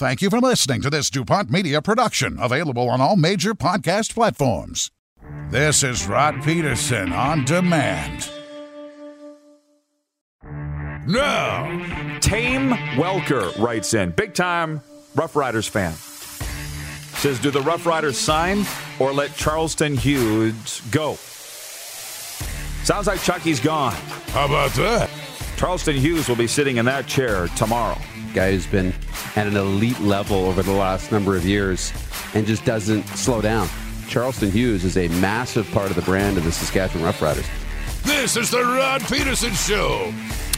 Thank you for listening to this DuPont Media production, available on all major podcast platforms. This is Rod Peterson on demand. No! Tame Welker writes in, big time Rough Riders fan. Says, do the Rough Riders sign or let Charleston Hughes go? Sounds like Chucky's gone. How about that? Charleston Hughes will be sitting in that chair tomorrow. Guy who's been at an elite level over the last number of years and just doesn't slow down. Charleston Hughes is a massive part of the brand of the Saskatchewan Roughriders. This is the Rod Peterson Show.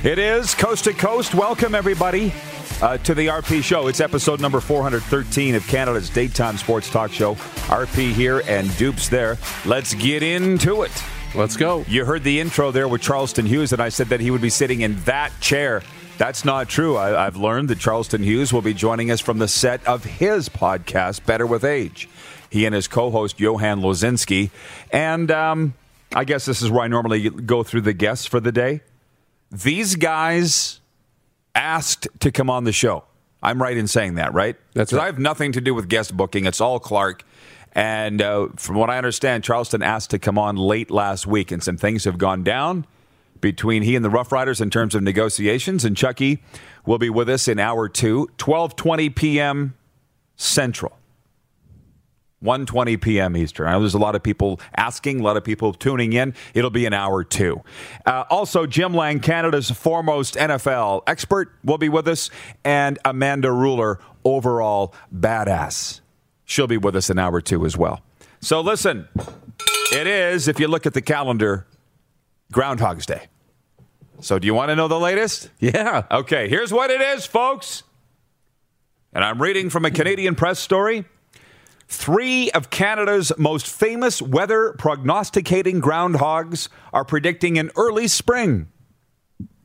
It is coast to coast. Welcome, everybody, uh, to the RP Show. It's episode number 413 of Canada's daytime sports talk show. RP here and Dupes there. Let's get into it. Let's go. You heard the intro there with Charleston Hughes, and I said that he would be sitting in that chair. That's not true. I, have learned that Charleston Hughes will be joining us from the set of his podcast, Better with Age. He and his co host, Johan Lozinski. And um, I guess this is where I normally go through the guests for the day. These guys asked to come on the show. I'm right in saying that, right? That's right. I have nothing to do with guest booking. It's all Clark. And uh, from what I understand, Charleston asked to come on late last week, and some things have gone down between he and the Rough Riders in terms of negotiations. And Chucky will be with us in hour two, 12:20 p.m. Central. 1:20 p.m. Eastern. I know there's a lot of people asking, a lot of people tuning in. It'll be an hour two. Uh, also, Jim Lang, Canada's foremost NFL expert, will be with us, and Amanda Ruler, overall badass. She'll be with us an hour two as well. So listen, it is if you look at the calendar, Groundhog's Day. So do you want to know the latest? Yeah. Okay, here's what it is, folks. And I'm reading from a Canadian press story. Three of Canada's most famous weather prognosticating groundhogs are predicting an early spring.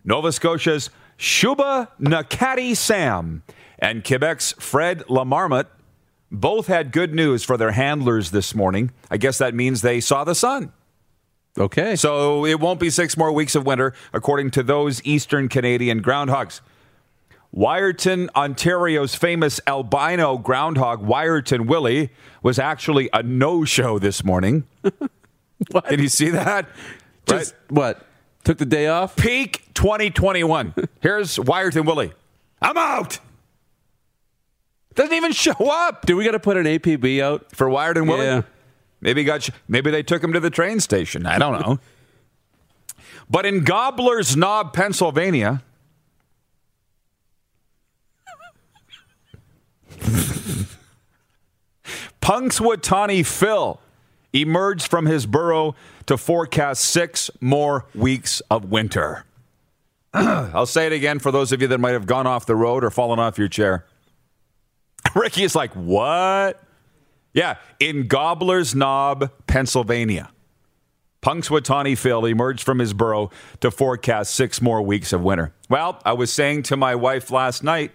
Nova Scotia's Shuba Nakati Sam and Quebec's Fred la Marmotte both had good news for their handlers this morning. I guess that means they saw the sun. Okay. So it won't be six more weeks of winter, according to those Eastern Canadian groundhogs. Wiarton, Ontario's famous albino groundhog, Wiarton Willie, was actually a no show this morning. what? Did you see that? Just what? Took the day off? Peak 2021. Here's Wiarton Willie. I'm out. Doesn't even show up. Do we got to put an APB out? For Wiarton Willie? Yeah. Maybe got sh- maybe they took him to the train station. I don't know. but in Gobbler's Knob, Pennsylvania, Punxsutawney Phil emerged from his burrow to forecast six more weeks of winter. I'll say it again for those of you that might have gone off the road or fallen off your chair. Ricky is like, what? Yeah, in Gobbler's Knob, Pennsylvania. Punxsutawney Phil emerged from his burrow to forecast six more weeks of winter. Well, I was saying to my wife last night,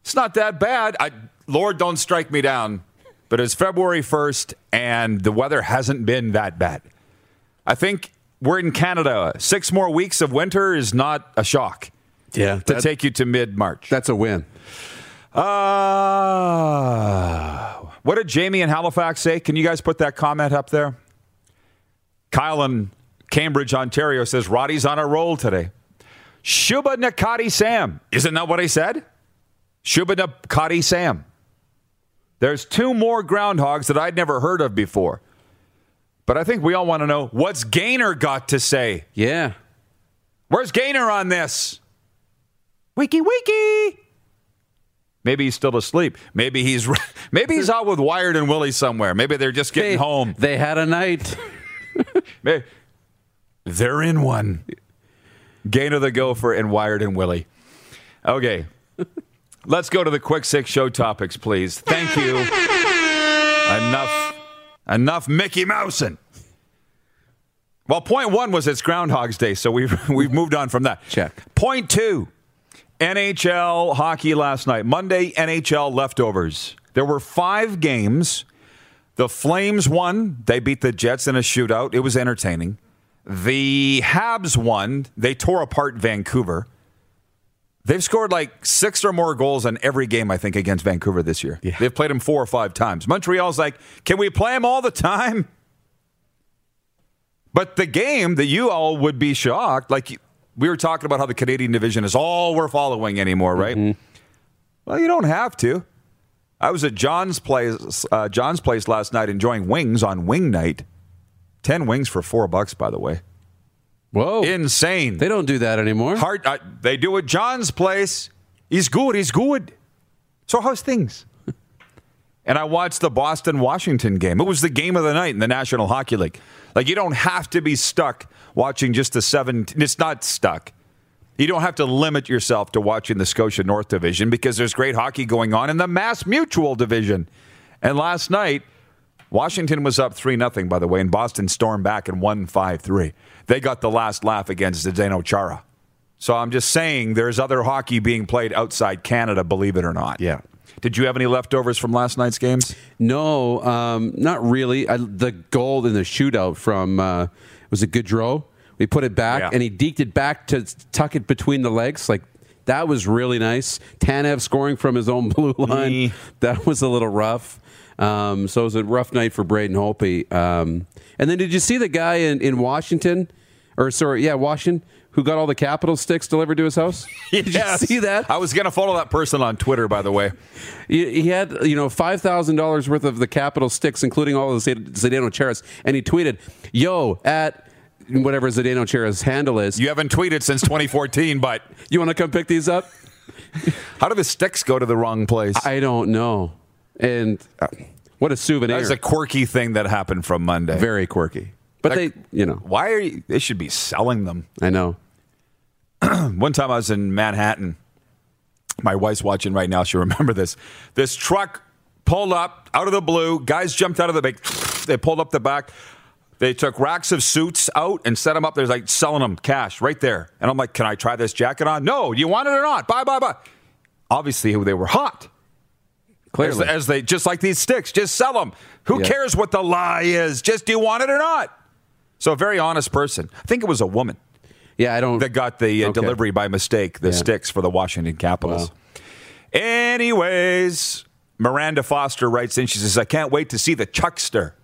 it's not that bad. I, Lord, don't strike me down. But it's February 1st, and the weather hasn't been that bad. I think we're in Canada. Six more weeks of winter is not a shock Yeah. to take you to mid March. that's a win. Uh, what did Jamie in Halifax say? Can you guys put that comment up there? Kyle in Cambridge, Ontario says Roddy's on a roll today. Shubenacadie Sam. Isn't that what I said? Shubenacadie Sam. There's two more groundhogs that I'd never heard of before. But I think we all want to know what's Gainer got to say? Yeah. Where's Gainer on this? Wiki wiki. Maybe he's still asleep. Maybe he's maybe he's out with Wiarton Willie somewhere. Maybe they're just getting Hey, home. They had a night. May- They're in one. Gainer the Gopher and Wiarton Willie. Okay. Let's go to the quick six show topics, please. Thank you. enough, enough Mickey Mousin. Well, point one was it's Groundhog's Day, so we've we've moved on from that. Check. Point two, NHL hockey last night. Monday NHL leftovers. There were five games. The Flames won. They beat the Jets in a shootout. It was entertaining. The Habs won. They tore apart Vancouver. They've scored like six or more goals in every game, I think, against Vancouver this year. Yeah. They've played them four or five times. Montreal's like, can we play them all the time? But the game that you all would be shocked, like we were talking about how the Canadian division is all we're following anymore, right? Well, you don't have to. I was at John's place, uh, John's place last night, enjoying wings on wing night. Ten wings for four bucks, by the way. Whoa. Insane. they don't do that anymore. Hard. Uh, they do at John's place. He's good. He's good. So how's things? And I watched the Boston Washington game. It was the game of the night in the National Hockey League. Like you don't have to be stuck watching just the seven. It's not stuck. You don't have to limit yourself to watching the Scotia North Division because there's great hockey going on in the Mass Mutual Division. And last night, Washington was up 3 0, by the way, and Boston stormed back and won 5 3. They got the last laugh against Zdeno Chara. So I'm just saying there's other hockey being played outside Canada, believe it or not. Yeah. Did you have any leftovers from last night's games? No, um, not really. I, the goal in the shootout from uh, was it Gaudreau? We put it back, Yeah. and he deked it back to tuck it between the legs. Like that was really nice. Tanev scoring from his own blue line. Mm. That was a little rough. Um, so it was a rough night for Braden Holtby. Um, and then did you see the guy in, in Washington, or sorry, yeah, Washington, who got all the capital sticks delivered to his house? Did Yes. you see that? I was going to follow that person on Twitter, by the way. He, he had, you know, five thousand dollars worth of the capital sticks, including all of the Zdeno Charas, and he tweeted, "Yo, at whatever Zdeno Chara's handle is, You haven't tweeted since 2014, but you want to come pick these up?" how do the sticks go to the wrong place? I don't know, and uh, what a souvenir! That's a quirky thing that happened from Monday. Very quirky, but Like- they, you know, Why are you? They should be selling them. I know. One time I was in Manhattan. My wife's watching right now. She'll remember this. This truck pulled up out of the blue. Guys jumped out of the back. They pulled up the back. They took racks of suits out and set them up. There's like selling them cash right there. And I'm like, can I try this jacket on? No. You want it or not? Bye, bye, bye. Obviously, they were hot. As, Clearly, as they just like these sticks, just sell them. Who Yeah. cares what the lie is? Just do you want it or not? So a very honest person. I think it was a woman yeah, I don't. that got the uh, Okay. delivery by mistake, the Yeah. sticks for the Washington Capitals. Wow. Anyways, Miranda Foster writes in, she says, I can't wait to see the Chuckster.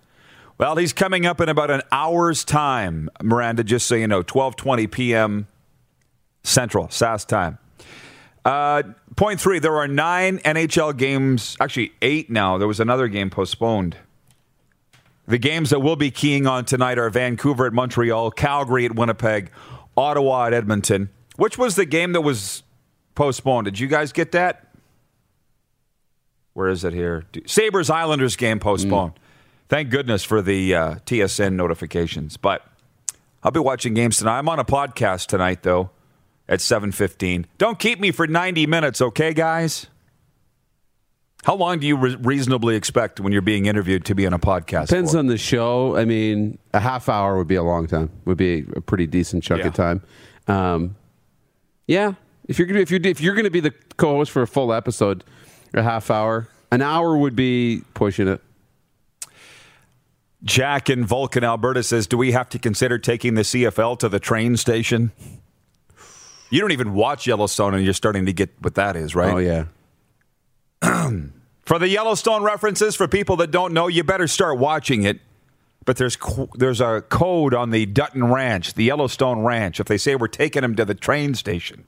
Well, he's coming up in about an hour's time, Miranda, just so you know, 1220 p.m. Central, SAS time. Uh, point three, there are nine NHL games, actually eight now. There was another game postponed. The games that we'll be keying on tonight are Vancouver at Montreal, Calgary at Winnipeg, Ottawa at Edmonton. Which was the game that was postponed? Did you guys get that? Where is it here? Sabres Islanders game postponed. Thank goodness for the uh, TSN notifications. But I'll be watching games tonight. I'm on a podcast tonight though at 7:15. Don't keep me for 90 minutes, okay, guys? How long do you re- reasonably expect when you're being interviewed to be on a podcast? Depends for? on the show. I mean, a half hour would be a long time. Would be a pretty decent chunk Yeah. of time. Um, yeah, if you're gonna if you're if you're gonna be the co-host for a full episode, a half hour, an hour would be pushing it. Jack in Vulcan, Alberta says, "Do we have to consider taking the CFL to the train station?" You don't even watch Yellowstone, and you're starting to get what that is, right? Oh yeah, For the Yellowstone references, for people that don't know, you better start watching it. But there's there's a code on the Dutton Ranch, the Yellowstone Ranch. If they say we're taking them to the train station,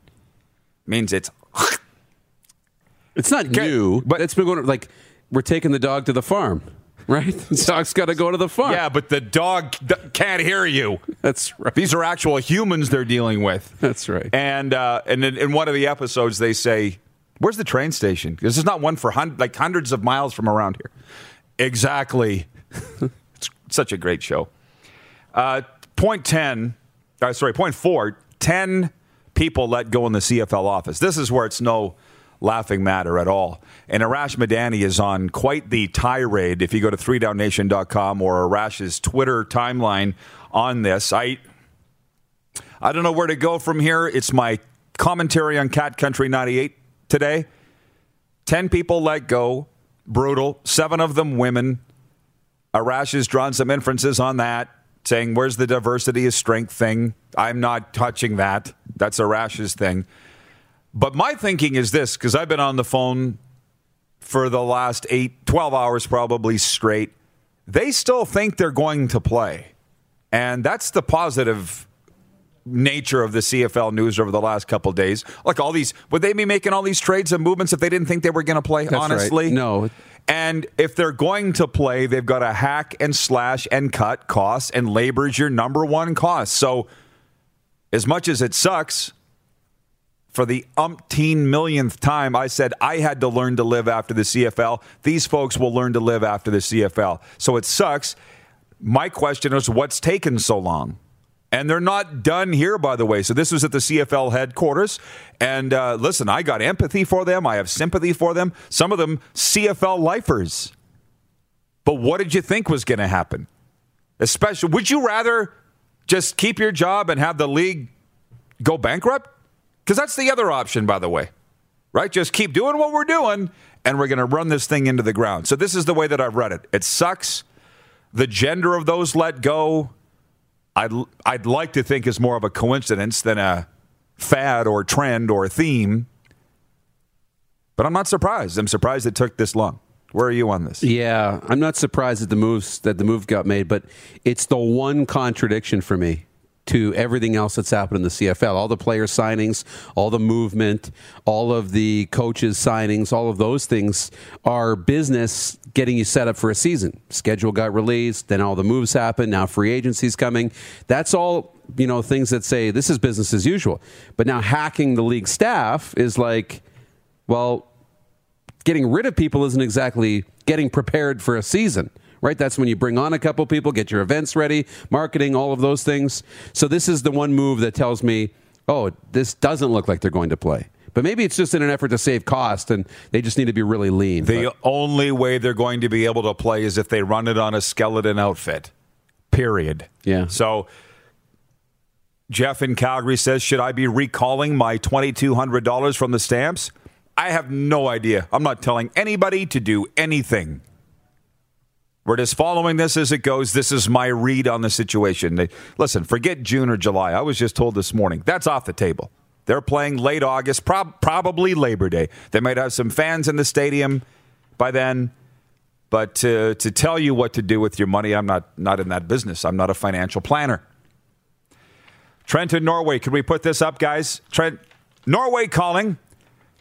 means it's it's not new, but it's been going like we're taking the dog to the farm, right? The dog's got to go to the farm. yeah. But the dog d- can't hear you. that's right. These are actual humans they're dealing with. That's right. And uh, and in, in one of the episodes, they say, "Where's the train station?" Because there's not one for hun- like hundreds of miles from around here. Exactly. it's such a great show. Uh, point ten. Uh, sorry, point four. Ten people let go in the CFL office. This is where it's no laughing matter at all. And Arash Madani is on quite the tirade if you go to 3downnation.com or Arash's Twitter timeline on this. I I don't know where to go from here. It's my commentary on Cat Country 98 today. 10 people let go, brutal, 7 of them women. Arash has drawn some inferences on that, saying, Where's the diversity is strength thing? I'm not touching that. That's Arash's thing. But my thinking is this because I've been on the phone for the last eight, 12 hours probably straight. They still think they're going to play. And that's the positive nature of the CFL news over the last couple days. Like all these, would they be making all these trades and movements if they didn't think they were going to play? That's honestly, right. No. And if they're going to play, they've got to hack and slash and cut costs, and labor is your number one cost. So, as much as it sucks, for the umpteen millionth time, I said I had to learn to live after the CFL. These folks will learn to live after the CFL. So it sucks. My question is, what's taken so long? And they're not done here, by the way. So this was at the CFL headquarters. And uh, listen, I got empathy for them. I have sympathy for them. Some of them CFL lifers. But what did you think was going to happen? Especially, would you rather just keep your job and have the league go bankrupt? Because that's the other option, by the way, right? Just keep doing what we're doing, and we're going to run this thing into the ground. So this is the way that I've read it. It sucks. The gender of those let go, I'd I'd like to think is more of a coincidence than a fad or trend or theme. But I'm not surprised. I'm surprised it took this long. Where are you on this? Yeah, I'm not surprised that the moves that the move got made, but it's the one contradiction for me to everything else that's happened in the CFL. All the player signings, all the movement, all of the coaches signings, all of those things are business getting you set up for a season. Schedule got released, then all the moves happen, now free agency's coming. That's all, you know, things that say this is business as usual. But now hacking the league staff is like, well, getting rid of people isn't exactly getting prepared for a season right? That's when you bring on a couple people, get your events ready, marketing, all of those things. So this is the one move that tells me, oh, this doesn't look like they're going to play. But maybe it's just in an effort to save cost and they just need to be really lean. The but. only way they're going to be able to play is if they run it on a skeleton outfit. Period. Yeah. So Jeff in Calgary says, Should I be recalling my $2,200 from the stamps? I have no idea. I'm not telling anybody to do anything. We're just following this as it goes. This is my read on the situation. Listen, forget June or July. I was just told this morning that's off the table. They're playing late August, prob- probably Labor Day. They might have some fans in the stadium by then. But to, to tell you what to do with your money, I'm not, not in that business. I'm not a financial planner. Trent in Norway, can we put this up, guys? Trent, Norway calling.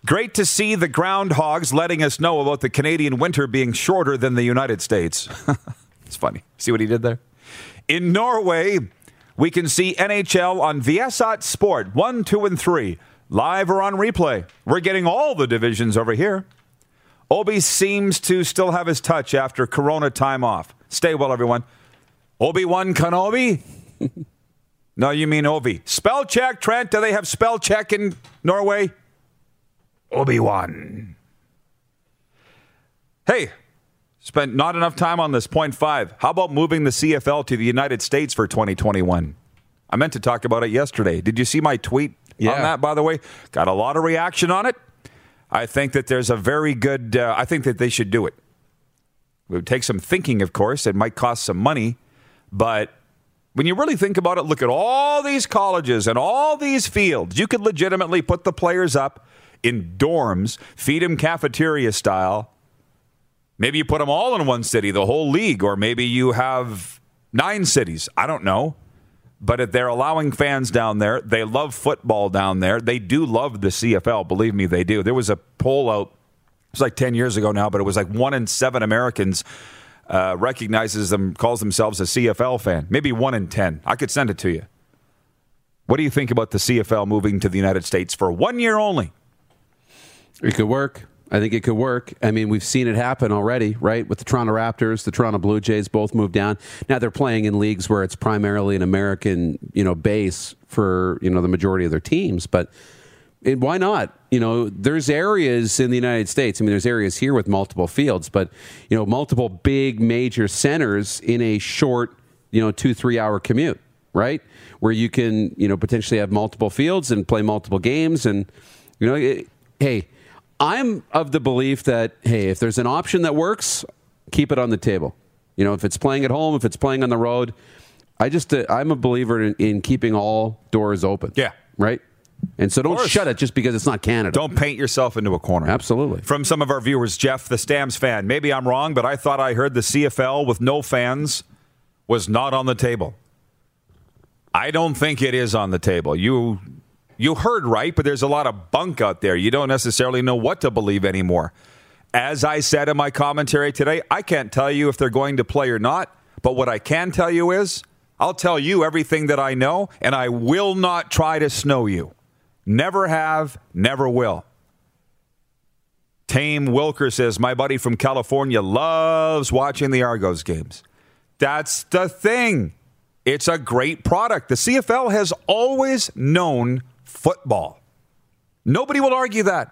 Great to see the groundhogs letting us know about the Canadian winter being shorter than the United States. it's funny. See what he did there? In Norway, we can see NHL on Viasat Sport 1, 2, and 3, live or on replay. We're getting all the divisions over here. Obi seems to still have his touch after Corona time off. Stay well, everyone. Obi Wan Kenobi? no, you mean Obi. Spell check, Trent. Do they have spell check in Norway? Obi Wan. Hey, spent not enough time on this. Point five. How about moving the CFL to the United States for 2021? I meant to talk about it yesterday. Did you see my tweet Yeah. on that, by the way? Got a lot of reaction on it. I think that there's a very good, uh, I think that they should do it. It would take some thinking, of course. It might cost some money. But when you really think about it, look at all these colleges and all these fields. You could legitimately put the players up in dorms, feed them cafeteria style. Maybe you put them all in one city, the whole league, or maybe you have nine cities. I don't know. But if they're allowing fans down there, they love football down there. They do love the CFL. Believe me, they do. There was a poll out, it was like 10 years ago now, but it was like one in seven Americans uh, recognizes them, calls themselves a CFL fan. Maybe one in 10. I could send it to you. What do you think about the CFL moving to the United States for one year only? It could work. I think it could work. I mean, we've seen it happen already, right? With the Toronto Raptors, the Toronto Blue Jays both moved down. Now they're playing in leagues where it's primarily an American, you know, base for, you know, the majority of their teams, but why not? You know, there's areas in the United States. I mean, there's areas here with multiple fields, but you know, multiple big major centers in a short, you know, two three hour commute, right? Where you can, you know, potentially have multiple fields and play multiple games, and you know, it, hey, I'm of the belief that hey, if there's an option that works, keep it on the table. You know, if it's playing at home, if it's playing on the road, I just uh, I'm a believer in, in keeping all doors open. Yeah. Right. And so don't shut it just because it's not Canada. Don't paint yourself into a corner. Absolutely. From some of our viewers, Jeff, the Stamps fan. Maybe I'm wrong, but I thought I heard the CFL with no fans was not on the table. I don't think it is on the table. You you heard right, but there's a lot of bunk out there. You don't necessarily know what to believe anymore. As I said in my commentary today, I can't tell you if they're going to play or not, but what I can tell you is I'll tell you everything that I know, and I will not try to snow you. Never have, never will. Tame Wilker says, My buddy from California loves watching the Argos games. That's the thing. It's a great product. The CFL has always known football. Nobody will argue that,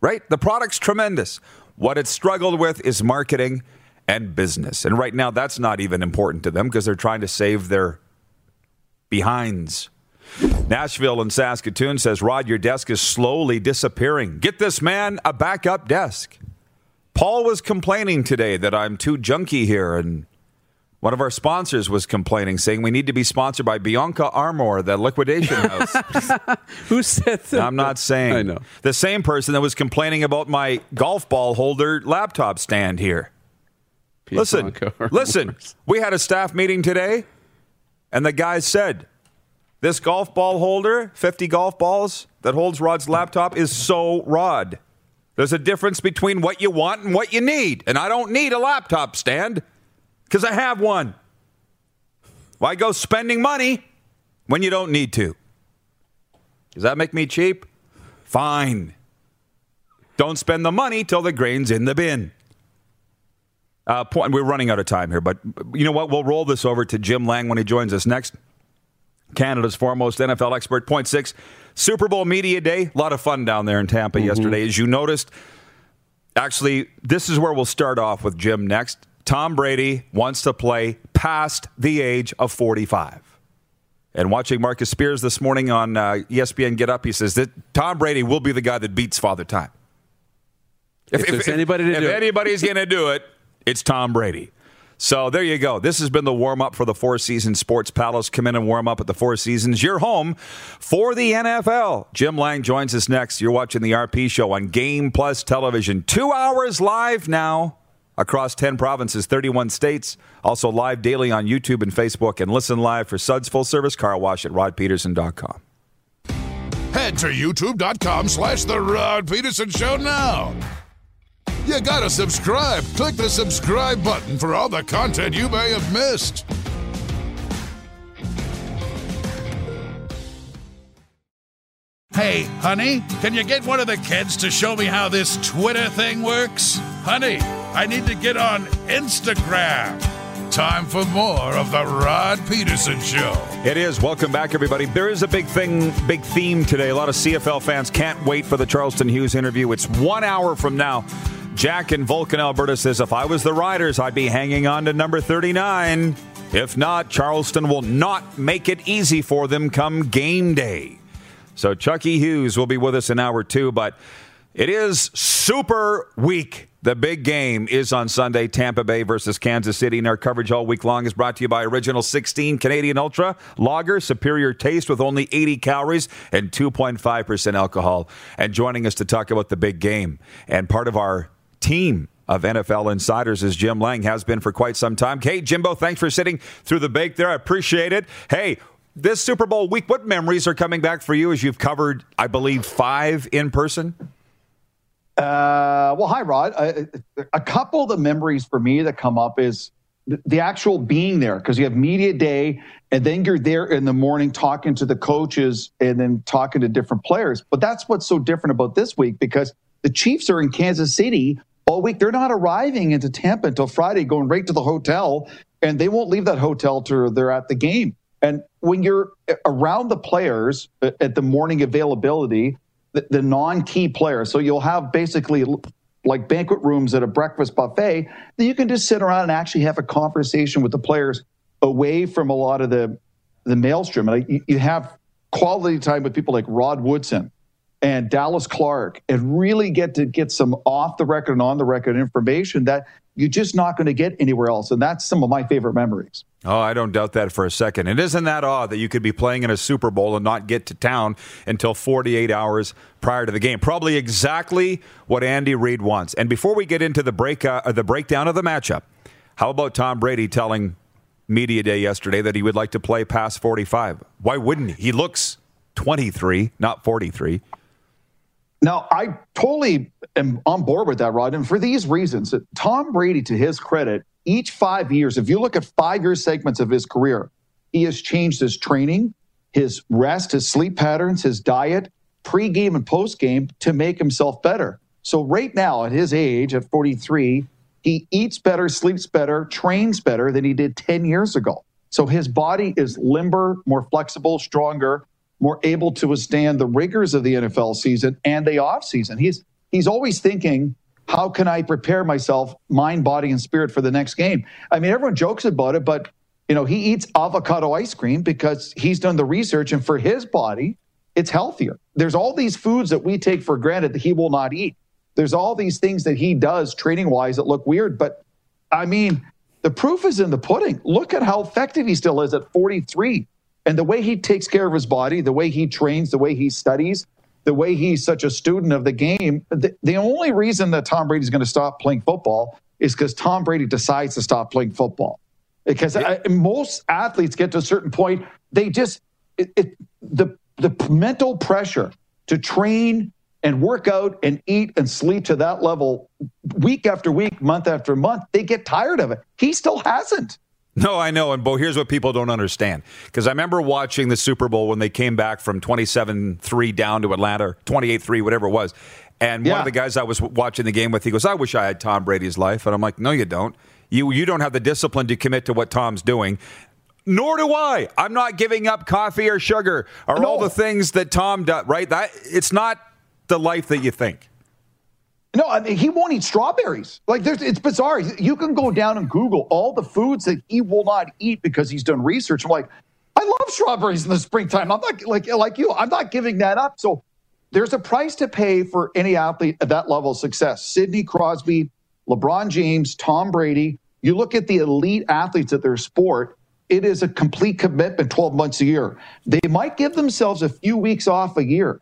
right? The product's tremendous. What it's struggled with is marketing and business. And right now, that's not even important to them because they're trying to save their behinds. Nashville and Saskatoon says, Rod, your desk is slowly disappearing. Get this man a backup desk. Paul was complaining today that I'm too junky here, and one of our sponsors was complaining, saying we need to be sponsored by Bianca Armour, the liquidation house. Who said that? I'm not saying. I know. The same person that was complaining about my golf ball holder laptop stand here. Listen, listen. We had a staff meeting today, and the guy said, "This golf ball holder, 50 golf balls that holds Rod's laptop, is so Rod. There's a difference between what you want and what you need, and I don't need a laptop stand because I have one. Why go spending money when you don't need to? Does that make me cheap? Fine. Don't spend the money till the grain's in the bin. Uh, point, we're running out of time here, but you know what? We'll roll this over to Jim Lang when he joins us next. Canada's foremost NFL expert. Point six, Super Bowl Media Day. A lot of fun down there in Tampa yesterday. As you noticed, actually, this is where we'll start off with Jim next. Tom Brady wants to play past the age of 45. And watching Marcus Spears this morning on uh, ESPN Get Up, he says that Tom Brady will be the guy that beats Father Time. If there's anybody to if do it. anybody's going to do it, it's Tom Brady. So there you go. This has been the warm up for the Four Seasons Sports Palace. Come in and warm up at the Four Seasons, your home for the NFL. Jim Lang joins us next. You're watching the RP show on Game Plus Television. Two hours live now across 10 provinces, 31 states. Also live daily on YouTube and Facebook. And listen live for Suds Full Service Car Wash at rodpeterson.com. Head to youtube.com slash The Rod Peterson Show now. You gotta subscribe. Click the subscribe button for all the content you may have missed. Hey, honey, can you get one of the kids to show me how this Twitter thing works? Honey, I need to get on Instagram. Time for more of The Rod Peterson Show. It is. Welcome back, everybody. There is a big thing, big theme today. A lot of CFL fans can't wait for the Charleston Hughes interview. It's one hour from now. Jack in Vulcan, Alberta says, if I was the Riders, I'd be hanging on to number 39. If not, Charleston will not make it easy for them come game day. So Chucky Hughes will be with us in hour two, but it is Super Week. The big game is on Sunday, Tampa Bay versus Kansas City. And our coverage all week long is brought to you by Original 16 Canadian Ultra Lager, superior taste with only 80 calories and 2.5% alcohol. And joining us to talk about the big game and part of our team of NFL insiders is Jim Lang, has been for quite some time. Hey, Jimbo, thanks for sitting through the bake there. I appreciate it. Hey, this Super Bowl week, what memories are coming back for you as you've covered, I believe, five in person? Uh, well, hi, Rod. A, a couple of the memories for me that come up is the, the actual being there because you have media day and then you're there in the morning talking to the coaches and then talking to different players. But that's what's so different about this week because the Chiefs are in Kansas City all week. They're not arriving into Tampa until Friday, going right to the hotel, and they won't leave that hotel till they're at the game. And when you're around the players at the morning availability, the, the non-key players. So you'll have basically like banquet rooms at a breakfast buffet that you can just sit around and actually have a conversation with the players away from a lot of the the maelstrom. And you, you have quality time with people like Rod Woodson and Dallas Clark and really get to get some off the record and on the record information that you're just not going to get anywhere else. And that's some of my favorite memories. Oh, I don't doubt that for a second. It isn't that odd that you could be playing in a Super Bowl and not get to town until 48 hours prior to the game. Probably exactly what Andy Reid wants. And before we get into the break, uh, the breakdown of the matchup, how about Tom Brady telling media day yesterday that he would like to play past 45? Why wouldn't he? He looks 23, not 43. Now, I totally am on board with that, Rod. And for these reasons, Tom Brady, to his credit, each five years, if you look at five year segments of his career, he has changed his training, his rest, his sleep patterns, his diet, pre-game and post-game to make himself better. So right now, at his age, at 43, he eats better, sleeps better, trains better than he did 10 years ago. So his body is limber, more flexible, stronger, more able to withstand the rigors of the NFL season and the off season. He's he's always thinking, how can I prepare myself, mind, body, and spirit for the next game? I mean, everyone jokes about it, but you know, he eats avocado ice cream because he's done the research, and for his body, it's healthier. There's all these foods that we take for granted that he will not eat. There's all these things that he does training wise that look weird, but I mean, the proof is in the pudding. Look at how effective he still is at 43. And the way he takes care of his body, the way he trains, the way he studies, the way he's such a student of the game, the, the only reason that Tom Brady's going to stop playing football is because Tom Brady decides to stop playing football. Because yeah. I, most athletes get to a certain point, they just it, it, the the mental pressure to train and work out and eat and sleep to that level week after week, month after month, they get tired of it. He still hasn't. No, I know. And Bo, here's what people don't understand. Because I remember watching the Super Bowl when they came back from 27 3 down to Atlanta, 28 3, whatever it was. And yeah. one of the guys I was watching the game with, he goes, I wish I had Tom Brady's life. And I'm like, no, you don't. You, you don't have the discipline to commit to what Tom's doing. Nor do I. I'm not giving up coffee or sugar or no. all the things that Tom does, right? That It's not the life that you think. No, I mean he won't eat strawberries. Like there's, it's bizarre. You can go down and Google all the foods that he will not eat because he's done research. I'm like, I love strawberries in the springtime. I'm not like like you. I'm not giving that up. So there's a price to pay for any athlete at that level of success. Sidney Crosby, LeBron James, Tom Brady. You look at the elite athletes at their sport. It is a complete commitment, 12 months a year. They might give themselves a few weeks off a year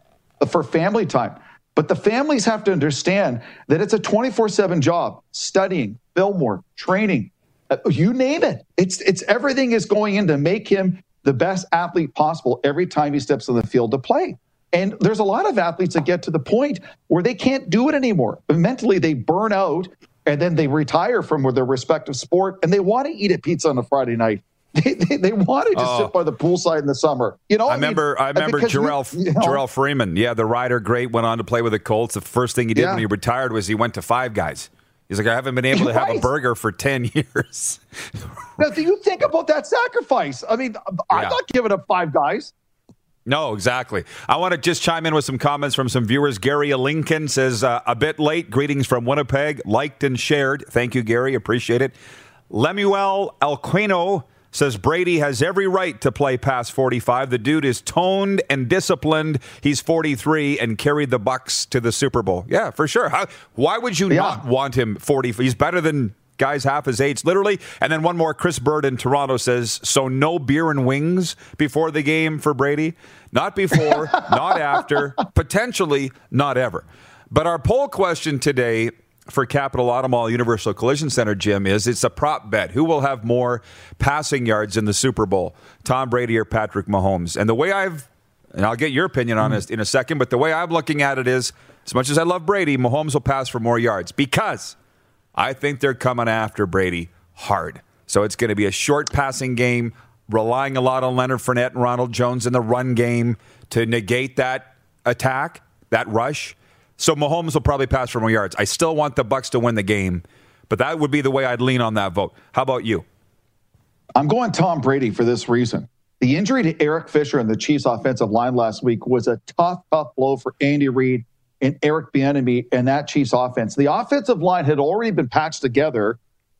for family time. But the families have to understand that it's a 24 7 job studying, film work, training, uh, you name it. It's, it's everything is going in to make him the best athlete possible every time he steps on the field to play. And there's a lot of athletes that get to the point where they can't do it anymore. Mentally, they burn out and then they retire from their respective sport and they want to eat a pizza on a Friday night. They, they, they wanted to oh. sit by the poolside in the summer. You know, I, I remember mean, I remember Jerrell you know, Jerrell Freeman. Yeah, the rider, great. Went on to play with the Colts. The first thing he did yeah. when he retired was he went to Five Guys. He's like, I haven't been able to right. have a burger for ten years. now, do you think about that sacrifice? I mean, I'm yeah. not giving up Five Guys. No, exactly. I want to just chime in with some comments from some viewers. Gary Lincoln says, uh, a bit late. Greetings from Winnipeg. Liked and shared. Thank you, Gary. Appreciate it. Lemuel Alquino says Brady has every right to play past 45. The dude is toned and disciplined. He's 43 and carried the Bucs to the Super Bowl. Yeah, for sure. How, why would you yeah. not want him 40? He's better than guys half his age, literally. And then one more. Chris Bird in Toronto says, "So no beer and wings before the game for Brady? Not before, not after, potentially not ever." But our poll question today for Capital Automall Universal Collision Center, Jim, is it's a prop bet. Who will have more passing yards in the Super Bowl, Tom Brady or Patrick Mahomes? And the way I've, and I'll get your opinion on this mm-hmm. in a second, but the way I'm looking at it is, as much as I love Brady, Mahomes will pass for more yards because I think they're coming after Brady hard. So it's going to be a short passing game, relying a lot on Leonard Fournette and Ronald Jones in the run game to negate that attack, that rush. So Mahomes will probably pass for more yards. I still want the Bucs to win the game, but that would be the way I'd lean on that vote. How about you? I'm going Tom Brady for this reason. The injury to Eric Fisher and the Chiefs offensive line last week was a tough, tough blow for Andy Reid and Eric Bieniemy and that Chiefs offense. The offensive line had already been patched together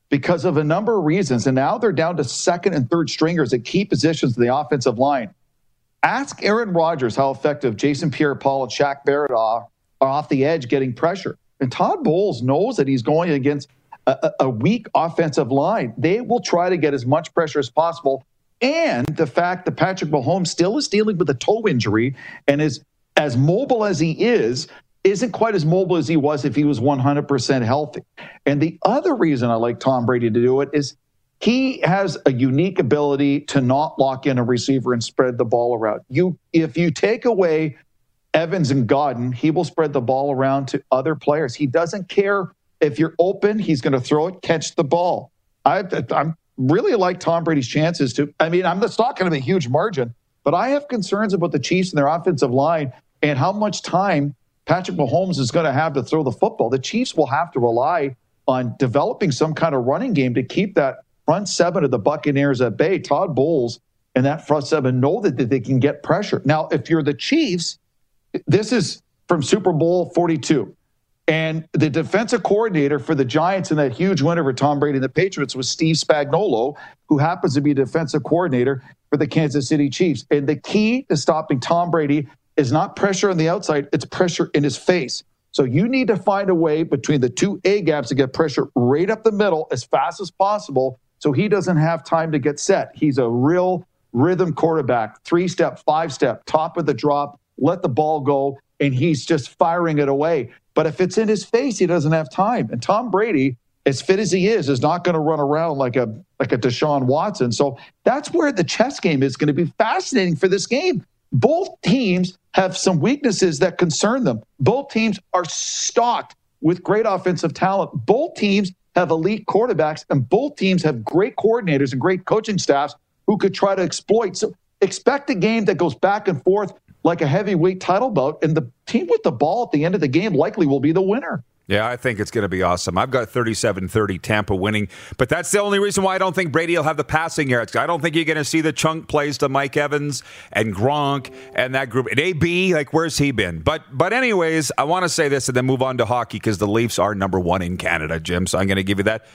because of a number of reasons, and now they're down to second and third stringers at key positions in the offensive line. Ask Aaron Rodgers how effective Jason Pierre-Paul and Shaq Barrett are off the edge getting pressure. And Todd Bowles knows that he's going against a, a weak offensive line. They will try to get as much pressure as possible. And the fact that Patrick Mahomes still is dealing with a toe injury and is as mobile as he is, isn't quite as mobile as he was if he was 100% healthy. And the other reason I like Tom Brady to do it is he has a unique ability to not lock in a receiver and spread the ball around. You, if you take away Evans and Godwin, he will spread the ball around to other players. He doesn't care if you're open; he's going to throw it, catch the ball. I, I'm really like Tom Brady's chances to. I mean, I'm. It's not going to be a huge margin, but I have concerns about the Chiefs and their offensive line and how much time Patrick Mahomes is going to have to throw the football. The Chiefs will have to rely on developing some kind of running game to keep that front seven of the Buccaneers at bay. Todd Bowles and that front seven know that, that they can get pressure. Now, if you're the Chiefs, this is from Super Bowl 42. And the defensive coordinator for the Giants in that huge win over Tom Brady and the Patriots was Steve Spagnuolo, who happens to be defensive coordinator for the Kansas City Chiefs. And the key to stopping Tom Brady is not pressure on the outside, it's pressure in his face. So you need to find a way between the two A gaps to get pressure right up the middle as fast as possible so he doesn't have time to get set. He's a real rhythm quarterback, three step, five step, top of the drop, let the ball go, and he's just firing it away. But if it's in his face, he doesn't have time. And Tom Brady, as fit as he is, is not going to run around like a like a Deshaun Watson. So that's where the chess game is going to be fascinating for this game. Both teams have some weaknesses that concern them. Both teams are stocked with great offensive talent. Both teams have elite quarterbacks, and both teams have great coordinators and great coaching staffs who could try to exploit. So expect a game that goes back and forth like a heavyweight title bout, and the team with the ball at the end of the game likely will be the winner. Yeah, I think it's going to be awesome. I've got 37 30 Tampa winning, but that's the only reason why I don't think Brady will have the passing yards. I don't think you're going to see the chunk plays to Mike Evans and Gronk and that group. And AB, like, where's he been? But, but anyways, I want to say this and then move on to hockey because the Leafs are number one in Canada, Jim. So I'm going to give you that.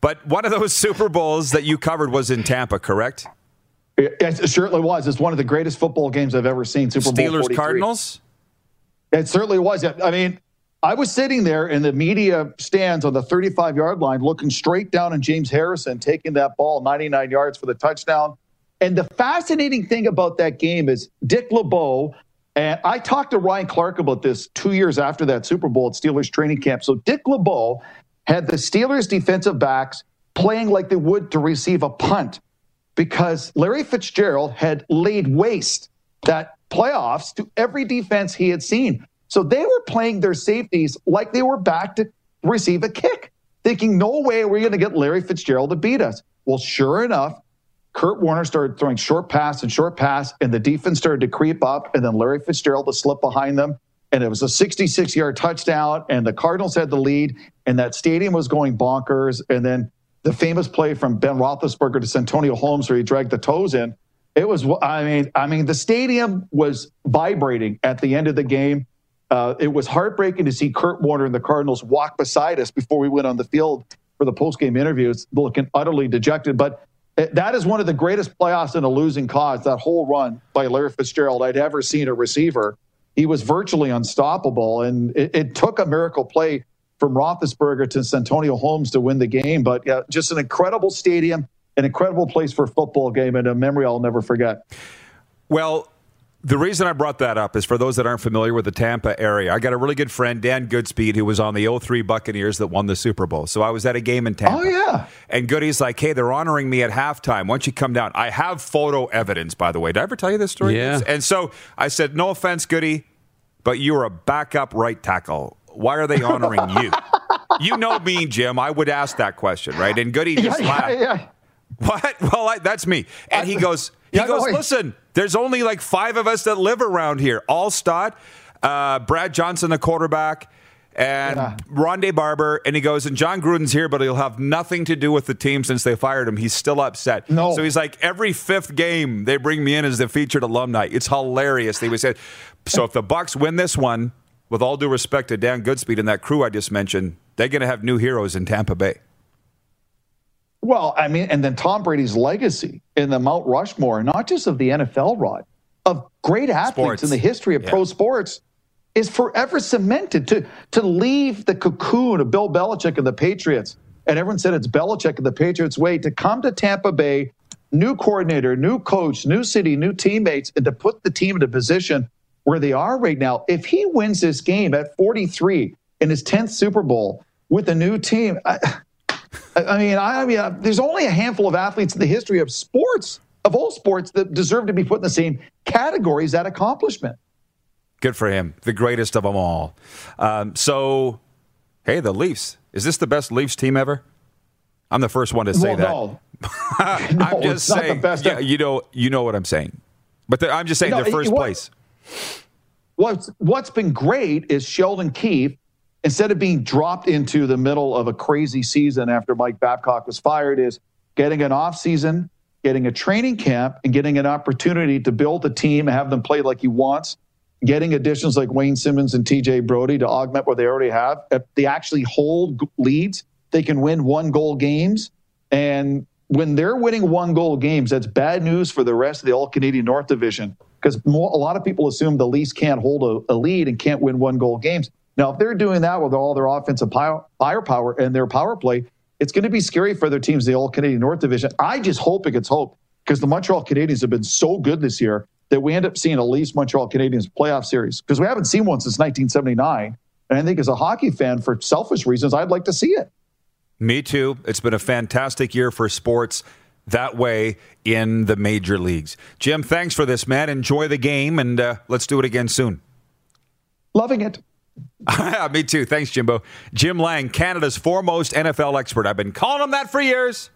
But one of those Super Bowls that you covered was in Tampa, correct? It certainly was. It's one of the greatest football games I've ever seen. Super Steelers Bowl 43. Cardinals. It certainly was. I mean, I was sitting there in the media stands on the 35 yard line, looking straight down at James Harrison taking that ball 99 yards for the touchdown. And the fascinating thing about that game is Dick LeBeau, and I talked to Ryan Clark about this two years after that Super Bowl at Steelers training camp. So Dick LeBeau had the Steelers defensive backs playing like they would to receive a punt because Larry Fitzgerald had laid waste that playoffs to every defense he had seen. So they were playing their safeties like they were back to receive a kick, thinking, no way we're going to get Larry Fitzgerald to beat us. Well, sure enough, Kurt Warner started throwing short pass and short pass, and the defense started to creep up, and then Larry Fitzgerald to slip behind them. And it was a 66 yard touchdown, and the Cardinals had the lead, and that stadium was going bonkers. And then the famous play from Ben Roethlisberger to Santonio Holmes, where he dragged the toes in. It was, I mean, I mean, the stadium was vibrating at the end of the game. Uh, it was heartbreaking to see Kurt Warner and the Cardinals walk beside us before we went on the field for the post-game interviews, looking utterly dejected. But that is one of the greatest playoffs in a losing cause. That whole run by Larry Fitzgerald I'd ever seen a receiver. He was virtually unstoppable, and it, it took a miracle play from Roethlisberger to Santonio Holmes to win the game. But yeah, just an incredible stadium, an incredible place for a football game, and a memory I'll never forget. Well, the reason I brought that up is for those that aren't familiar with the Tampa area. I got a really good friend, Dan Goodspeed, who was on the 03 Buccaneers that won the Super Bowl. So I was at a game in oh, Tampa. Oh, yeah. And Goody's like, hey, they're honoring me at halftime. Why don't you come down? I have photo evidence, by the way. Did I ever tell you this story? Yeah. And so I said, no offense, Goody, but you're a backup right tackle. Why are they honoring you? you know me, Jim. I would ask that question, right? And Goody just yeah, laughed. yeah, yeah. What? Well, I, that's me. And he goes, he goes, no, listen, there's only like five of us that live around here. Alstott, uh, Brad Johnson, the quarterback, and Yeah. Rondé Barber, and he goes, and Jon Gruden's here, but he'll have nothing to do with the team since they fired him. He's still upset. No. So he's like, every fifth game they bring me in as the featured alumni. It's hilarious. They would say, so if the Bucs win this one, with all due respect to Dan Goodspeed and that crew I just mentioned, they're going to have new heroes in Tampa Bay. Well, I mean, and then Tom Brady's legacy in the Mount Rushmore, not just of the NFL, Rod, of great athletes Sports. in the history of pro sports, is forever cemented. To to leave the cocoon of Bill Belichick and the Patriots, and everyone said it's Belichick and the Patriots' way to come to Tampa Bay, new coordinator, new coach, new city, new teammates, and to put the team in a position where they are right now. If he wins this game at 43 in his 10th Super Bowl with a new team, I, I mean, I, I mean, uh, there's only a handful of athletes in the history of sports, of all sports, that deserve to be put in the same category as that accomplishment. Good for him, the greatest of them all. Um, so, hey, the Leafs. Is this the best Leafs team ever? I'm the first one to say well, that. no, I'm No, just it's not the saying. best yeah, you know, you know what I'm saying. But the, I'm just saying No, they're first place. What's what's been great is Sheldon Keefe, instead of being dropped into the middle of a crazy season after Mike Babcock was fired, is getting an off season, getting a training camp, and getting an opportunity to build a team and have them play like he wants. Getting additions like Wayne Simmonds and TJ Brodie to augment what they already have. If they actually hold leads, they can win one goal games. And when they're winning one goal games, that's bad news for the rest of the All Canadian North Division because a lot of people assume the Leafs can't hold a, a lead and can't win one goal games. Now, if they're doing that with all their offensive firepower and their power play, it's going to be scary for their teams, the All Canadian North Division. I just hope it gets hope because the Montreal Canadiens have been so good this year that we end up seeing a Leafs Montreal Canadiens playoff series because we haven't seen one since 1979. And I think as a hockey fan, for selfish reasons, I'd like to see it. Me too. It's been a fantastic year for sports that way in the major leagues. Jim, thanks for this, man. Enjoy the game, and uh, let's do it again soon. Loving it. Me too. Thanks, Jimbo. Jim Lang, Canada's foremost NFL expert. I've been calling him that for years.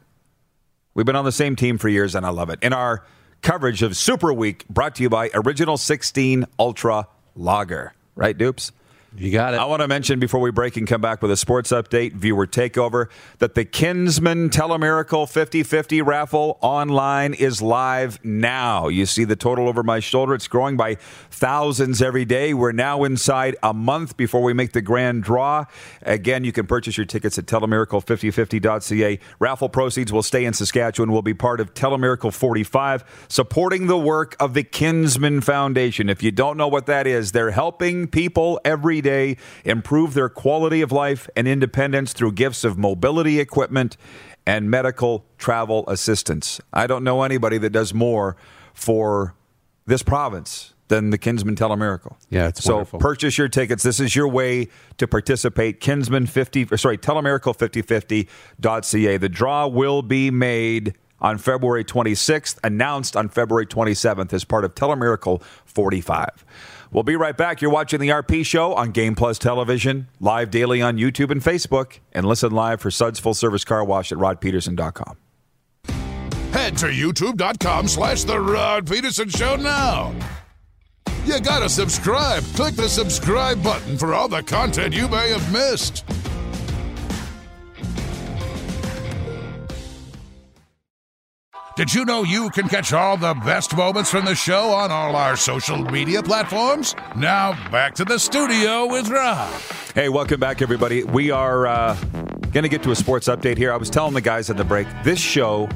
We've been on the same team for years, and I love it. In our coverage of Super Week, brought to you by Original 16 Ultra Lager. Right, Dupes? You got it. I want to mention before we break and come back with a sports update, viewer takeover, that the Kinsmen Telemiracle 50 50 raffle online is live now. You see the total over my shoulder. It's growing by thousands every day. We're now inside a month before we make the grand draw. Again, you can purchase your tickets at telemiracle5050.ca. Raffle proceeds will stay in Saskatchewan, will be part of Telemiracle 45, supporting the work of the Kinsmen Foundation. If you don't know what that is, they're helping people every day improve their quality of life and independence through gifts of mobility equipment and medical travel assistance. I don't know anybody that does more for this province than the Kinsmen Telemiracle. Yeah, it's so wonderful. purchase your tickets. This is your way to participate. Kinsmen 50, or sorry, telemiracle5050.ca. The draw will be made on February 26th, announced on February 27th as part of Telemiracle 45. We'll be right back. You're watching the RP Show on Game Plus Television, live daily on YouTube and Facebook, and listen live for Suds Full Service Car Wash at rodpeterson.com. Head to youtube.com slash The Rod Peterson Show now. You gotta subscribe. Click the subscribe button for all the content you may have missed. Did you know you can catch all the best moments from the show on all our social media platforms? Now, back to the studio with Rob. Hey, welcome back, everybody. We are uh, going to get to a sports update here. I was telling the guys at the break, this show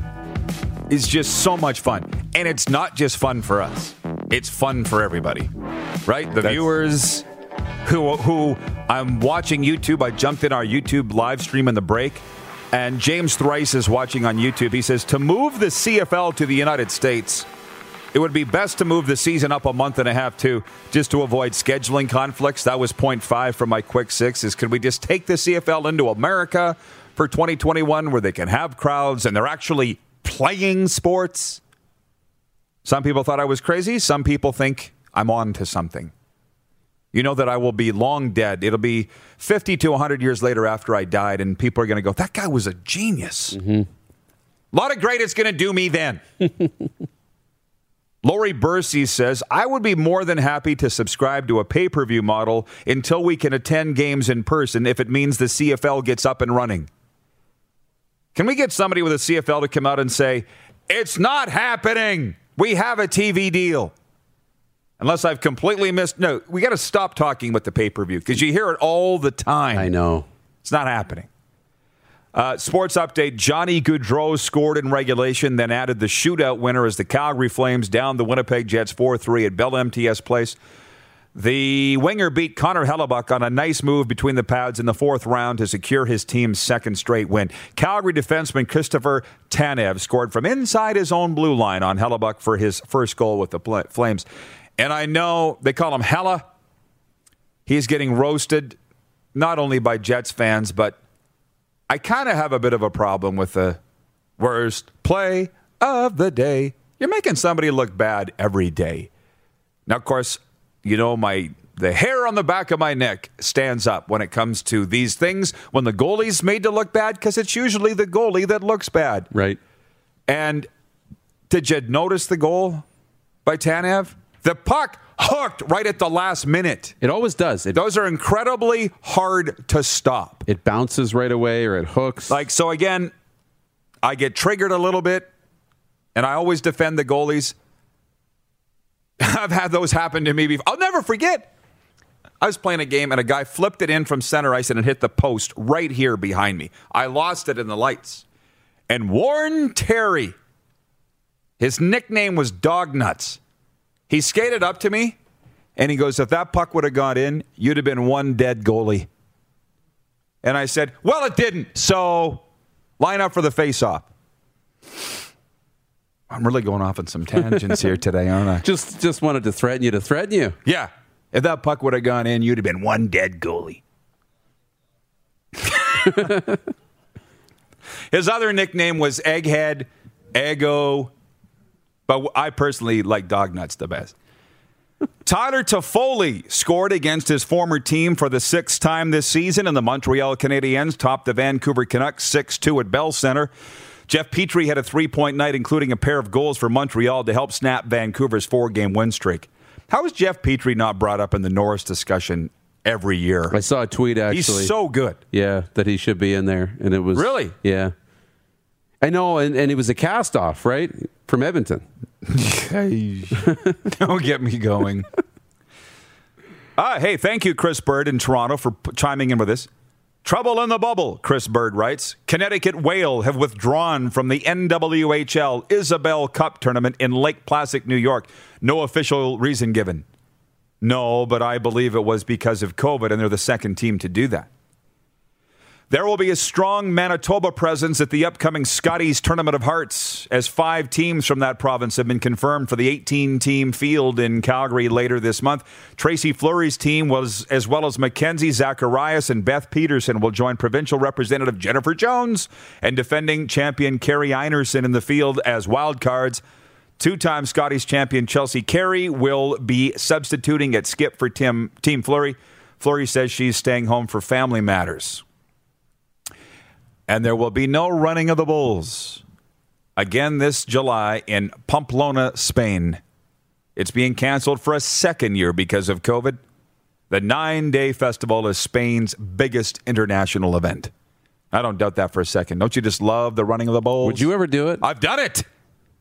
is just so much fun. And it's not just fun for us, it's fun for everybody, right? The viewers who, who I'm watching YouTube, I jumped in our YouTube live stream in the break. And James Thrice is watching on YouTube. He says, to move the CFL to the United States, it would be best to move the season up a month and a half too, just to avoid scheduling conflicts. That was point five from my quick six. Is could we just take the CFL into America for 2021, where they can have crowds and they're actually playing sports? Some people thought I was crazy. Some people think I'm on to something. You know that I will be long dead. It'll be 50 to 100 years later after I died, and people are going to go, that guy was a genius. A lot of great it's going to do me then. Lori Bursey says, I would be more than happy to subscribe to a pay per view model until we can attend games in person if it means the CFL gets up and running. Can we get somebody with a CFL to come out and say, it's not happening? We have a TV deal. Unless I've completely missed. No, we got to stop talking with the pay per view because you hear it all the time. I know. It's not happening. Uh, sports update Johnny Gaudreau scored in regulation, then added the shootout winner as the Calgary Flames down the Winnipeg Jets 4 3 at Bell MTS Place. The winger beat Connor Hellebuyck on a nice move between the pads in the fourth round to secure his team's second straight win. Calgary defenseman Christopher Tanev scored from inside his own blue line on Hellebuyck for his first goal with the Flames. And I know they call him Hella. He's getting roasted not only by Jets fans, but I kind of have a bit of a problem with the worst play of the day. You're making somebody look bad every day. Now, of course, you know my the hair on the back of my neck stands up when it comes to these things when the goalie's made to look bad because it's usually the goalie that looks bad. Right. And did you notice the goal by Tanev? The puck hooked right at the last minute. It always does. It, Those are incredibly hard to stop. it bounces right away or it hooks. Like, so again, I get triggered a little bit, and I always defend the goalies. I've had those happen to me before. I'll never forget. I was playing a game, and a guy flipped it in from center ice and it hit the post right here behind me. I lost it in the lights. And Warren Terry, his nickname was Dog Nuts. He skated up to me and he goes, If that puck would have gone in, you'd have been one dead goalie. And I said, Well, it didn't. So line up for the face off. I'm really going off on some tangents here today, aren't I? just just wanted to threaten you to threaten you. Yeah. If that puck would have gone in, you'd have been one dead goalie. His other nickname was Egghead, Eggo, but I personally like Dog Nuts the best. Tyler Toffoli scored against his former team for the sixth time this season, and the Montreal Canadiens topped the Vancouver Canucks 6 2 at Bell Center. Jeff Petry had a three point night, including a pair of goals for Montreal to help snap Vancouver's four game win streak. How is Jeff Petry not brought up in the Norris discussion every year? I saw a tweet actually. He's so good. yeah, that he should be in there, and it was Really? yeah. I know, and, and it was a cast off, right, from Edmonton. Don't get me going. Ah, hey, thank you, Chris Bird in Toronto, for p- chiming in with us. Trouble in the bubble, Chris Bird writes. Connecticut Whale have withdrawn from the NWHL Isobel Cup tournament in Lake Placid, New York. No official reason given. No, but I believe it was because of COVID, and they're the second team to do that. There will be a strong Manitoba presence at the upcoming Scotties Tournament of Hearts, as five teams from that province have been confirmed for the 18 team field in Calgary later this month. Tracy Fleury's team was, as well as Mackenzie Zacharias and Beth Peterson, will join provincial representative Jennifer Jones and defending champion Kerri Einarson in the field as wildcards. Two time Scotties champion Chelsea Carey will be substituting at skip for Tim, Team Fleury. Fleury says she's staying home for family matters and there will be no running of the bulls again this July in Pamplona, Spain. It's being canceled for a second year because of COVID. The nine day festival is Spain's biggest international event. I don't doubt that for a second. Don't you just love the running of the bulls? Would you ever do it? I've done it.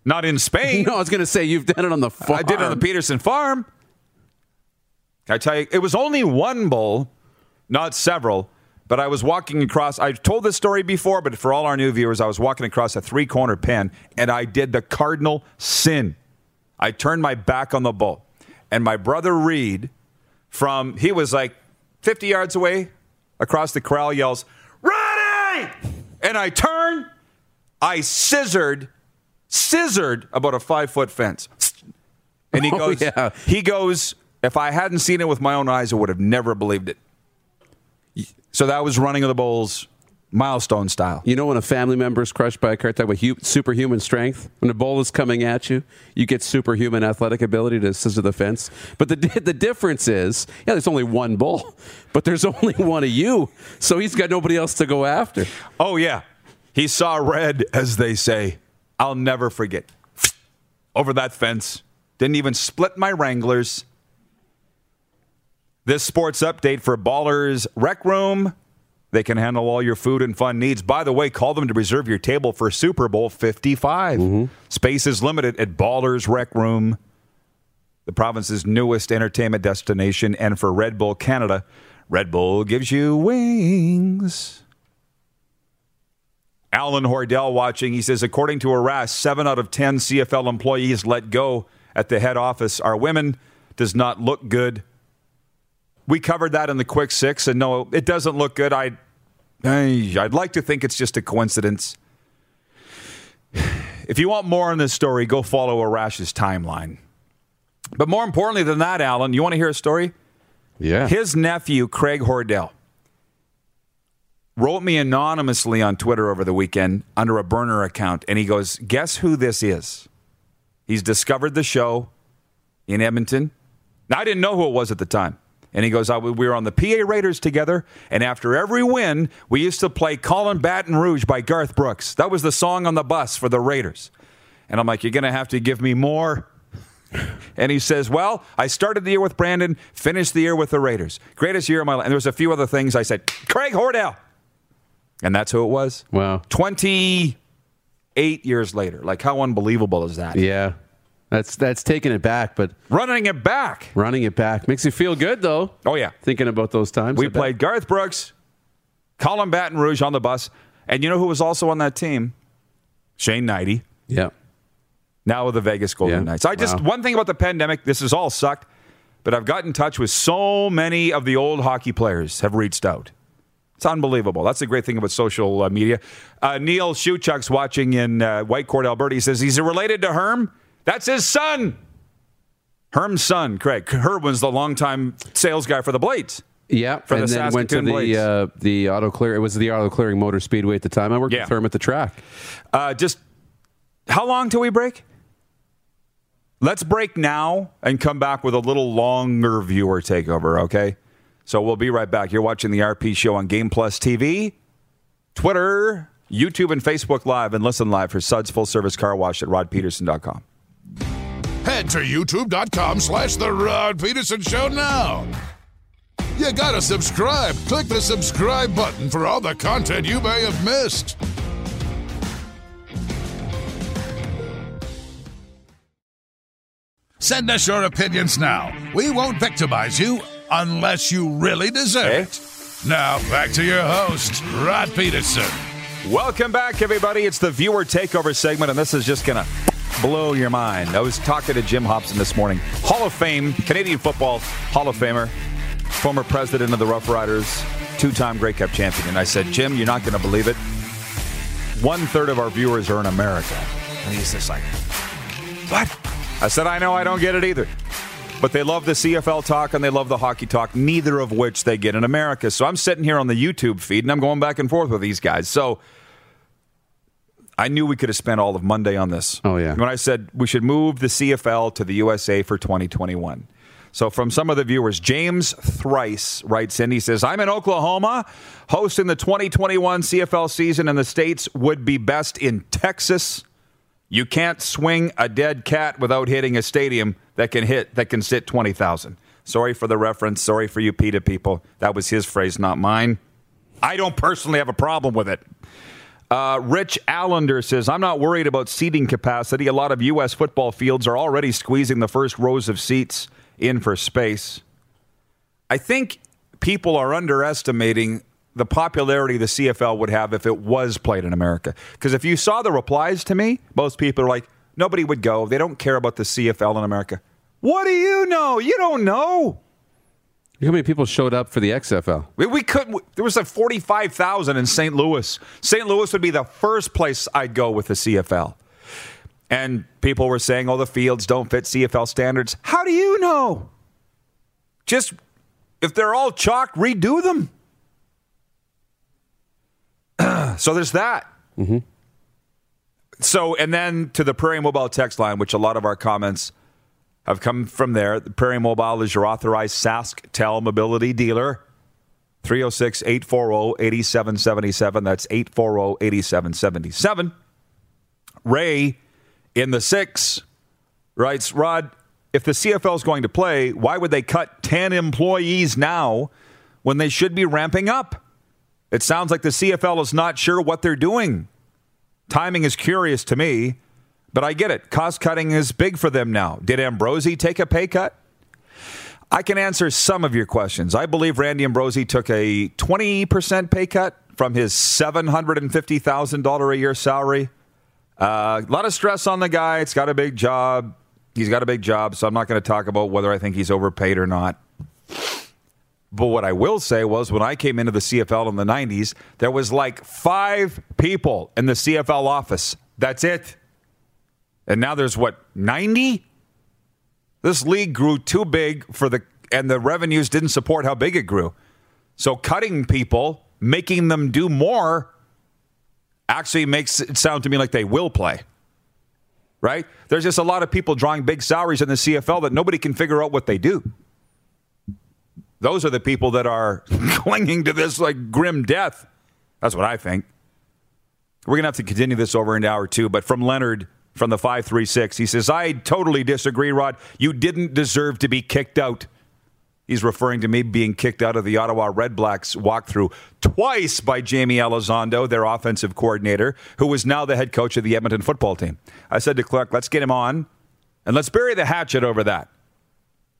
Not in Spain. no, I was going to say you've done it on the farm. I did it on the Peterson farm. I tell you, it was only one bull, not several. But I was walking across. I've told this story before, but for all our new viewers, I was walking across a three corner pen and I did the cardinal sin. I turned my back on the bull. And my brother Reed, from, he was like 50 yards away across the corral, yells, Ready! And I turn, I scissored, scissored about a five foot fence. And he Oh, goes, yeah. he goes, if I hadn't seen it with my own eyes, I would have never believed it. So that was running of the bulls, milestone style. You know when a family member is crushed by a car attack with hu- superhuman strength? When a bull is coming at you, you get superhuman athletic ability to scissor the fence. But the the difference is, yeah, there's only one bull, but there's only one of you, so he's got nobody else to go after. Oh yeah, he saw red, as they say. I'll never forget. Over that fence, Didn't even split my Wranglers. This sports update for Ballers Rec Room. They can handle all your food and fun needs. By the way, call them to reserve your table for Super Bowl 55. Mm-hmm. Space is limited at Ballers Rec Room, the province's newest entertainment destination. And for Red Bull Canada, Red Bull gives you wings. Alan Hordell watching. He says, according to Arash, seven out of 10 CFL employees let go at the head office are women. Does not look good. We covered that in the quick six, and no, it doesn't look good. I, I'd like to think it's just a coincidence. If you want more on this story, go follow Arash's timeline. But more importantly than that, Alan, you want to hear a story? Yeah. His nephew, Craig Hordell, wrote me anonymously on Twitter over the weekend under a burner account, and he goes, Guess who this is? He's discovered the show in Edmonton. Now, I didn't know who it was at the time. And he goes, I, We were on the PA Raiders together, and after every win, we used to play Callin' Baton Rouge by Garth Brooks. That was the song on the bus for the Raiders. And I'm like, You're going to have to give me more. And he says, Well, I started the year with Brandon, finished the year with the Raiders. Greatest year of my life. And there was a few other things I said, Craig Hordell. And that's who it was. Wow. 28 years later. Like, how unbelievable is that? Yeah. That's that's taking it back, but Running it back. running it back makes you feel good though. Oh, yeah. Thinking about those times. We I bet. played Garth Brooks, Callin' Baton Rouge on the bus. And you know who was also on that team? Shane Knighty, Yeah. now with the Vegas Golden Yeah. Knights. I just, Wow. one thing about the pandemic, this has all sucked, but I've got in touch with so many of the old hockey players have reached out. It's unbelievable. That's the great thing about social uh, media. Uh, Neil Shuchuk's watching in uh, Whitecourt, Alberta. He says he's related to Herm. That's his son. Herm's son, Craig. Herman's the longtime sales guy for the Blades. Yeah, For and the then went to Blades. the uh, the auto clear. It was the auto clearing motor speedway at the time. I worked Yeah. with Herm at the track. Uh, just how long till we break? Let's break now and come back with a little longer viewer takeover, okay? So we'll be right back. You're watching the RP show on Game Plus TV, Twitter, YouTube, and Facebook Live, and listen live for Suds Full Service Car Wash at rodpeterson.com. Head to youtube.com slash The Rod Peterson Show now. You gotta subscribe. Click the subscribe button for all the content you may have missed. Send us your opinions now. We won't victimize you unless you really deserve Okay. it. Now, back to your host, Rod Peterson. Welcome back, everybody. It's the viewer takeover segment, and this is just going to blow your mind. I was talking to Jim Hopson this morning, Hall of Fame, Canadian football Hall of Famer, former president of the Rough Riders, two time Grey Cup champion. And I said, Jim, you're not going to believe it. One third of our viewers are in America. And he's just like, what? I said, I know, I don't get it either. But they love the CFL talk and they love the hockey talk, neither of which they get in America. So I'm sitting here on the YouTube feed and I'm going back and forth with these guys. So I knew we could have spent all of Monday on this. Oh, yeah. When I said we should move the CFL to the USA for 2021. So, from some of the viewers, James Thrice writes in. He says, I'm in Oklahoma. Hosting the 2021 CFL season in the States would be best in Texas. You can't swing a dead cat without hitting a stadium that can hit that can sit 20,000. Sorry for the reference. Sorry for you PETA people. That was his phrase, not mine. I don't personally have a problem with it. Uh, Rich Allender says, I'm not worried about seating capacity. A lot of U.S. football fields are already squeezing the first rows of seats in for space. I think people are underestimating the popularity the CFL would have if it was played in America. Because if you saw the replies to me, most people are like, nobody would go. They don't care about the CFL in America. What do you know? You don't know. How many people showed up for the XFL. We, we could. There was like forty-five thousand in St. Louis. St. Louis would be the first place I'd go with the CFL. And people were saying, "Oh, the fields don't fit CFL standards." How do you know? Just if they're all chalk, redo them. so there's that. Mm-hmm. So and then to the Prairie Mobile text line, which a lot of our comments have come from there. The Prairie Mobile is your authorized SaskTel mobility dealer. 306 840 8777. That's 840 8777. Ray in the six writes Rod, if the CFL is going to play, why would they cut 10 employees now when they should be ramping up? It sounds like the CFL is not sure what they're doing. Timing is curious to me, but I get it. Cost cutting is big for them now. Did Ambrosie take a pay cut? I can answer some of your questions. I believe Randy Ambrosie took a 20% pay cut from his $750,000 a year salary. Uh, a lot of stress on the guy. It's got a big job. He's got a big job, so I'm not going to talk about whether I think he's overpaid or not. But what I will say was when I came into the CFL in the 90s, there was like five people in the CFL office. That's it. And now there's what, 90? This league grew too big for the and the revenues didn't support how big it grew. So cutting people, making them do more actually makes it sound to me like they will play. Right? There's just a lot of people drawing big salaries in the CFL that nobody can figure out what they do. Those are the people that are clinging to this like grim death. That's what I think. We're going to have to continue this over into hour two, but from Leonard from the 536, he says, I totally disagree, Rod. You didn't deserve to be kicked out. He's referring to me being kicked out of the Ottawa Redblacks walkthrough twice by Jaime Elizondo, their offensive coordinator, who is now the head coach of the Edmonton football team. I said to Clark, let's get him on and let's bury the hatchet over that.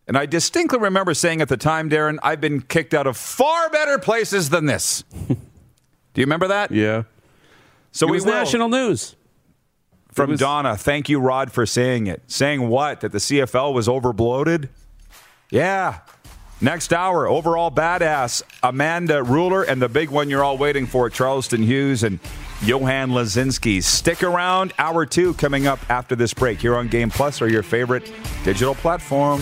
And I distinctly remember saying at the time, Darren, I've been kicked out of far better places than this. Do you remember that? Yeah. So it was will. national news. From was- Donna, thank you, Rod, for saying it. Saying what? That the CFL was overbloated? Yeah. Next hour, overall badass, Amanda Ruler, and the big one you're all waiting for, Charleston Hughes and Johan Lazinski. Stick around. Hour two coming up after this break here on Game Plus or your favorite digital platform.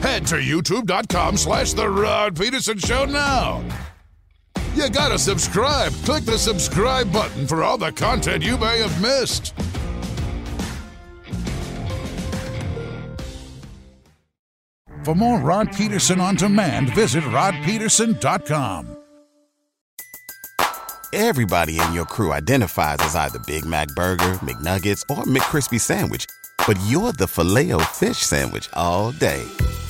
Head to youtube.com slash The Rod Peterson Show now. You gotta subscribe. Click the subscribe button for all the content you may have missed. For more Rod Peterson on demand, visit rodpeterson.com. Everybody in your crew identifies as either Big Mac Burger, McNuggets, or McCrispy Sandwich. But you're the Filet-O-Fish Sandwich all day.